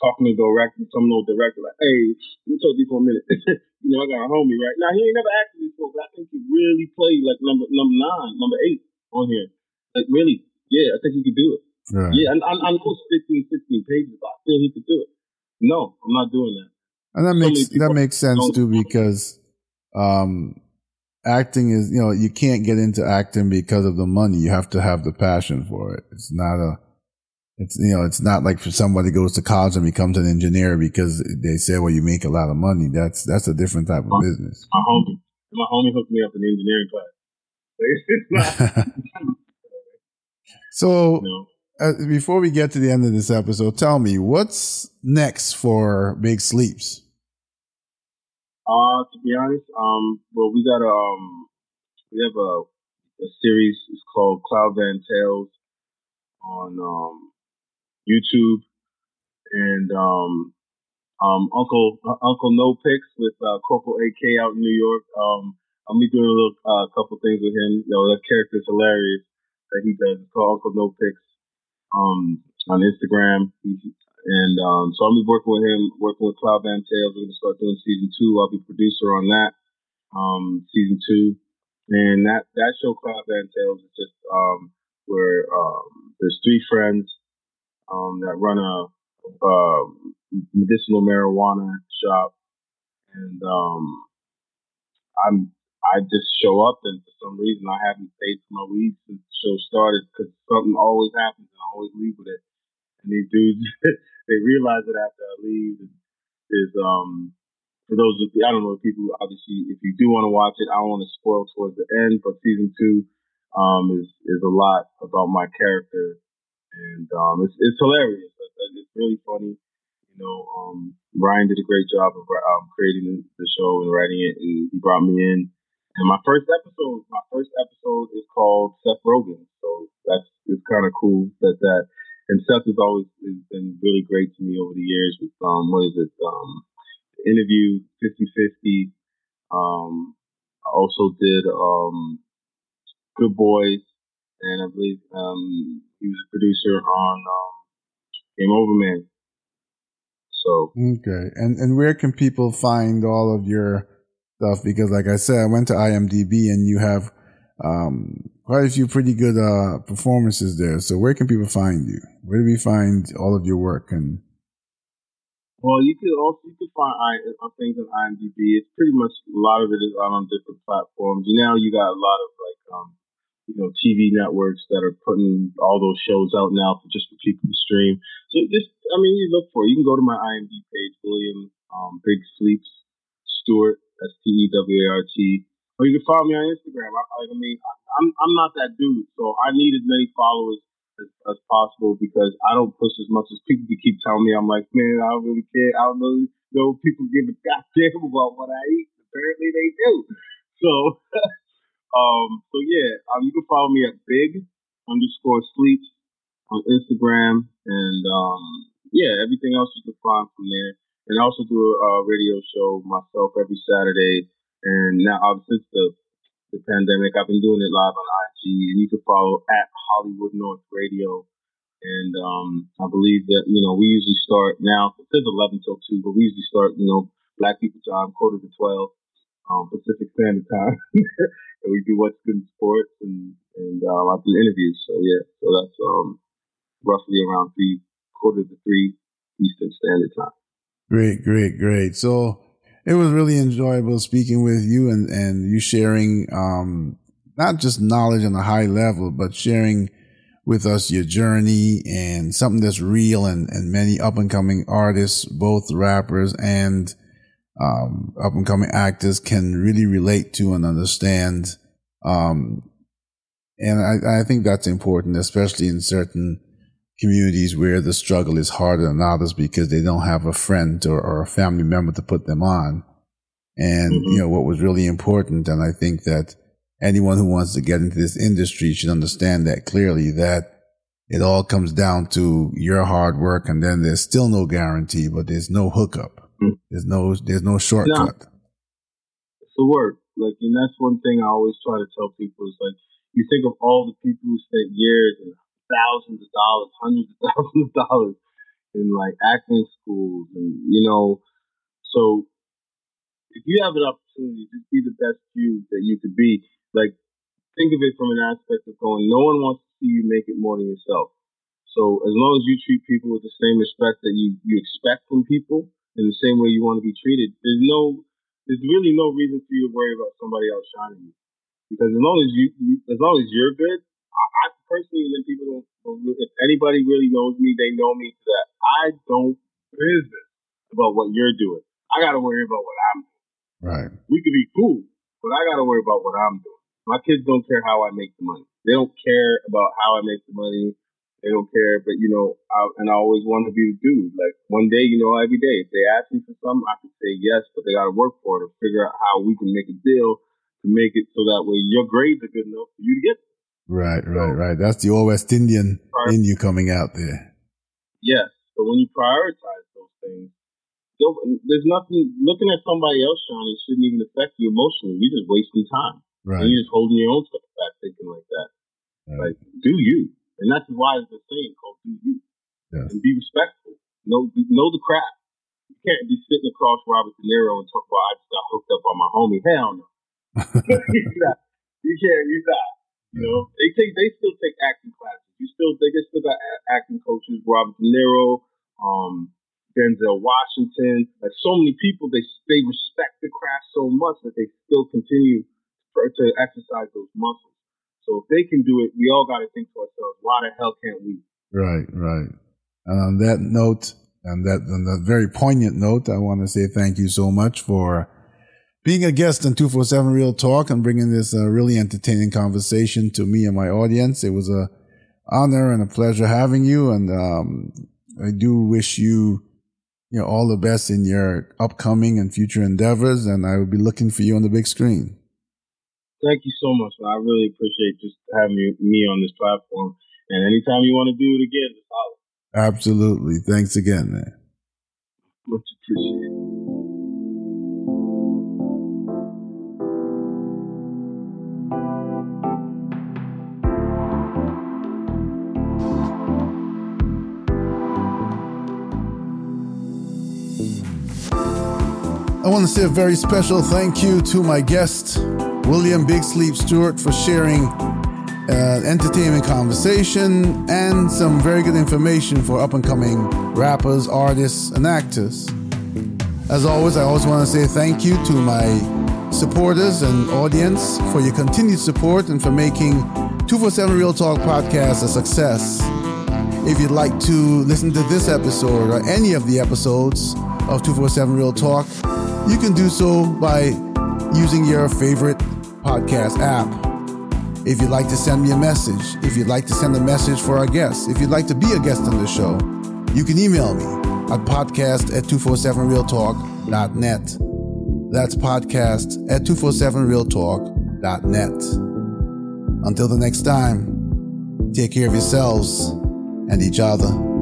talking to the director, some old director like, hey, let me talk to you for a minute. you know, I got a homie right now. He ain't never acted before, but I think he really played like number number nine, number eight on here. Like really, yeah, I think he could do it. Right. Yeah, I, I, know it's 15, 16 pages, but I feel he could do it. No, I'm not doing that. And that so makes that makes sense too because um, acting is, you know, you can't get into acting because of the money. You have to have the passion for it. It's not a, it's, you know, it's not like for somebody goes to college and becomes an engineer because they say, well, you make a lot of money. That's, that's a different type of my, business. My homie, my homie hooked me up in engineering class. so, uh, before we get to the end of this episode, tell me what's next for Big Sleeps? Uh, to be honest, um, well, we got um, we have a a series. It's called Cloud Van Tales on um YouTube, and um, um, Uncle uh, Uncle No Picks with uh, Corporal AK out in New York. Um, I'm be doing a little uh, couple things with him. You know, that character's hilarious that he does. It's called Uncle No Picks um, on Instagram. He's and um, so I'll be working with him, working with Cloud Van Tales. We're going to start doing season two. I'll be producer on that. um, season two, and that that show Cloud Van Tales is just um, where um, there's three friends um, that run a, a medicinal marijuana shop, and um, I'm I just show up, and for some reason I haven't paid for my weed since the show started because something always happens, and I always leave with it. And these dudes, they realize it after I leave. Is um for those of I don't know people obviously if you do want to watch it, I don't want to spoil towards the end, but season two um is is a lot about my character, and um it's it's hilarious. It's really funny. You know, um, Ryan did a great job of um, creating the show and writing it, and he brought me in and my first episode, my first episode is called Seth Rogen. So that's it's kind of cool that that. And Seth has always has been really great to me over the years with um what is it um interview 50-50. Um, I also did um Good Boys, and I believe um he was a producer on um, Game Over Man. So okay, and and where can people find all of your stuff because, like I said, I went to IMDb and you have um, quite a few pretty good uh, performances there. So, where can people find you? Where do we find all of your work? And well, you could also you could find I, things on IMDb. It's pretty much a lot of it is out on different platforms. Now you got a lot of like um, you know TV networks that are putting all those shows out now for just for people to stream. So just I mean, you look for it. You can go to my IMDb page, William um, Big Sleeps Stewart that's T E W A R T. Or you can follow me on Instagram. I, I mean, I'm I'm not that dude, so I need as many followers as, as possible because I don't push as much as people keep telling me. I'm like, man, I don't really care. I don't know, know people give a goddamn about what I eat. Apparently, they do. So, um, so yeah, um, you can follow me at big underscore sleeps on Instagram, and um, yeah, everything else you can find from there and I also do a, a radio show myself every Saturday. And now, uh, since the the pandemic, I've been doing it live on IG, and you can follow at Hollywood North Radio. And um, I believe that you know we usually start now. It says 11 till two, but we usually start you know Black People Time, quarter to 12 um, Pacific Standard Time, and we do what's good in sports and and um, I do interviews. So yeah, so that's um, roughly around three quarter to three Eastern Standard Time. Great, great, great. So it was really enjoyable speaking with you and, and you sharing, um, not just knowledge on a high level, but sharing with us your journey and something that's real and, and many up and coming artists, both rappers and, um, up and coming actors can really relate to and understand. Um, and I, I think that's important, especially in certain communities where the struggle is harder than others because they don't have a friend or, or a family member to put them on. And, mm-hmm. you know, what was really important, and I think that anyone who wants to get into this industry should understand that clearly that it all comes down to your hard work and then there's still no guarantee, but there's no hookup. Mm-hmm. There's no, there's no shortcut. No. It's the work. Like, and that's one thing I always try to tell people is like, you think of all the people who spent years and thousands of dollars, hundreds of thousands of dollars in like acting schools, and you know, so if you have an opportunity, just be the best you that you could be. Like, think of it from an aspect of going, no one wants to see you make it more than yourself. So as long as you treat people with the same respect that you you expect from people, in the same way you want to be treated, there's no, there's really no reason for you to worry about somebody else shining you. Because as long as you, you as long as you're good, I, personally, and people don't, if anybody really knows me, they know me that I don't business about what you're doing. I got to worry about what I'm doing. Right. We could be cool, but I got to worry about what I'm doing. My kids don't care how I make the money. They don't care about how I make the money. They don't care, but you know, I, and I always want to be the dude. Like one day, you know, every day, if they ask me for something, I can say yes, but they got to work for it or figure out how we can make a deal to make it so that way your grades are good enough for you to get it. Right, right, right. That's the old West Indian in you coming out there. Yes. But when you prioritize those things, there's nothing, looking at somebody else shining shouldn't even affect you emotionally. You're just wasting time. Right. And you're just holding your own stuff back thinking like that. Right. Like, do you. And that's why it's a saying called do you. Yes. And be respectful. Know, know the craft. You can't be sitting across Robert De Niro and talk about, I just got hooked up on my homie. Hell no. you can't. You not. You know, they take. They still take acting classes. You still. They still got acting coaches. Robert De Niro, um, Denzel Washington. Like so many people, they they respect the craft so much that they still continue to exercise those muscles. So if they can do it, we all got to think to ourselves, why the hell can't we? Right, right. And on that note, and that on that very poignant note, I want to say thank you so much for being a guest on 247 Real Talk and bringing this uh, really entertaining conversation to me and my audience. It was a honor and a pleasure having you. And, um, I do wish you, you know, all the best in your upcoming and future endeavors. And I will be looking for you on the big screen. Thank you so much. Man. I really appreciate just having me, me on this platform. And anytime you want to do it again, just holler. Absolutely. Thanks again, man. Much appreciated. I want to say a very special thank you to my guest, William Big Sleep Stewart, for sharing uh, entertainment conversation and some very good information for up and coming rappers, artists, and actors. As always, I always want to say thank you to my supporters and audience for your continued support and for making 247 Real Talk podcast a success. If you'd like to listen to this episode or any of the episodes of 247 Real Talk, you can do so by using your favorite podcast app. If you'd like to send me a message, if you'd like to send a message for our guests, if you'd like to be a guest on the show, you can email me at podcast at 247realtalk.net. That's podcast at 247realtalk.net. Until the next time, take care of yourselves and each other.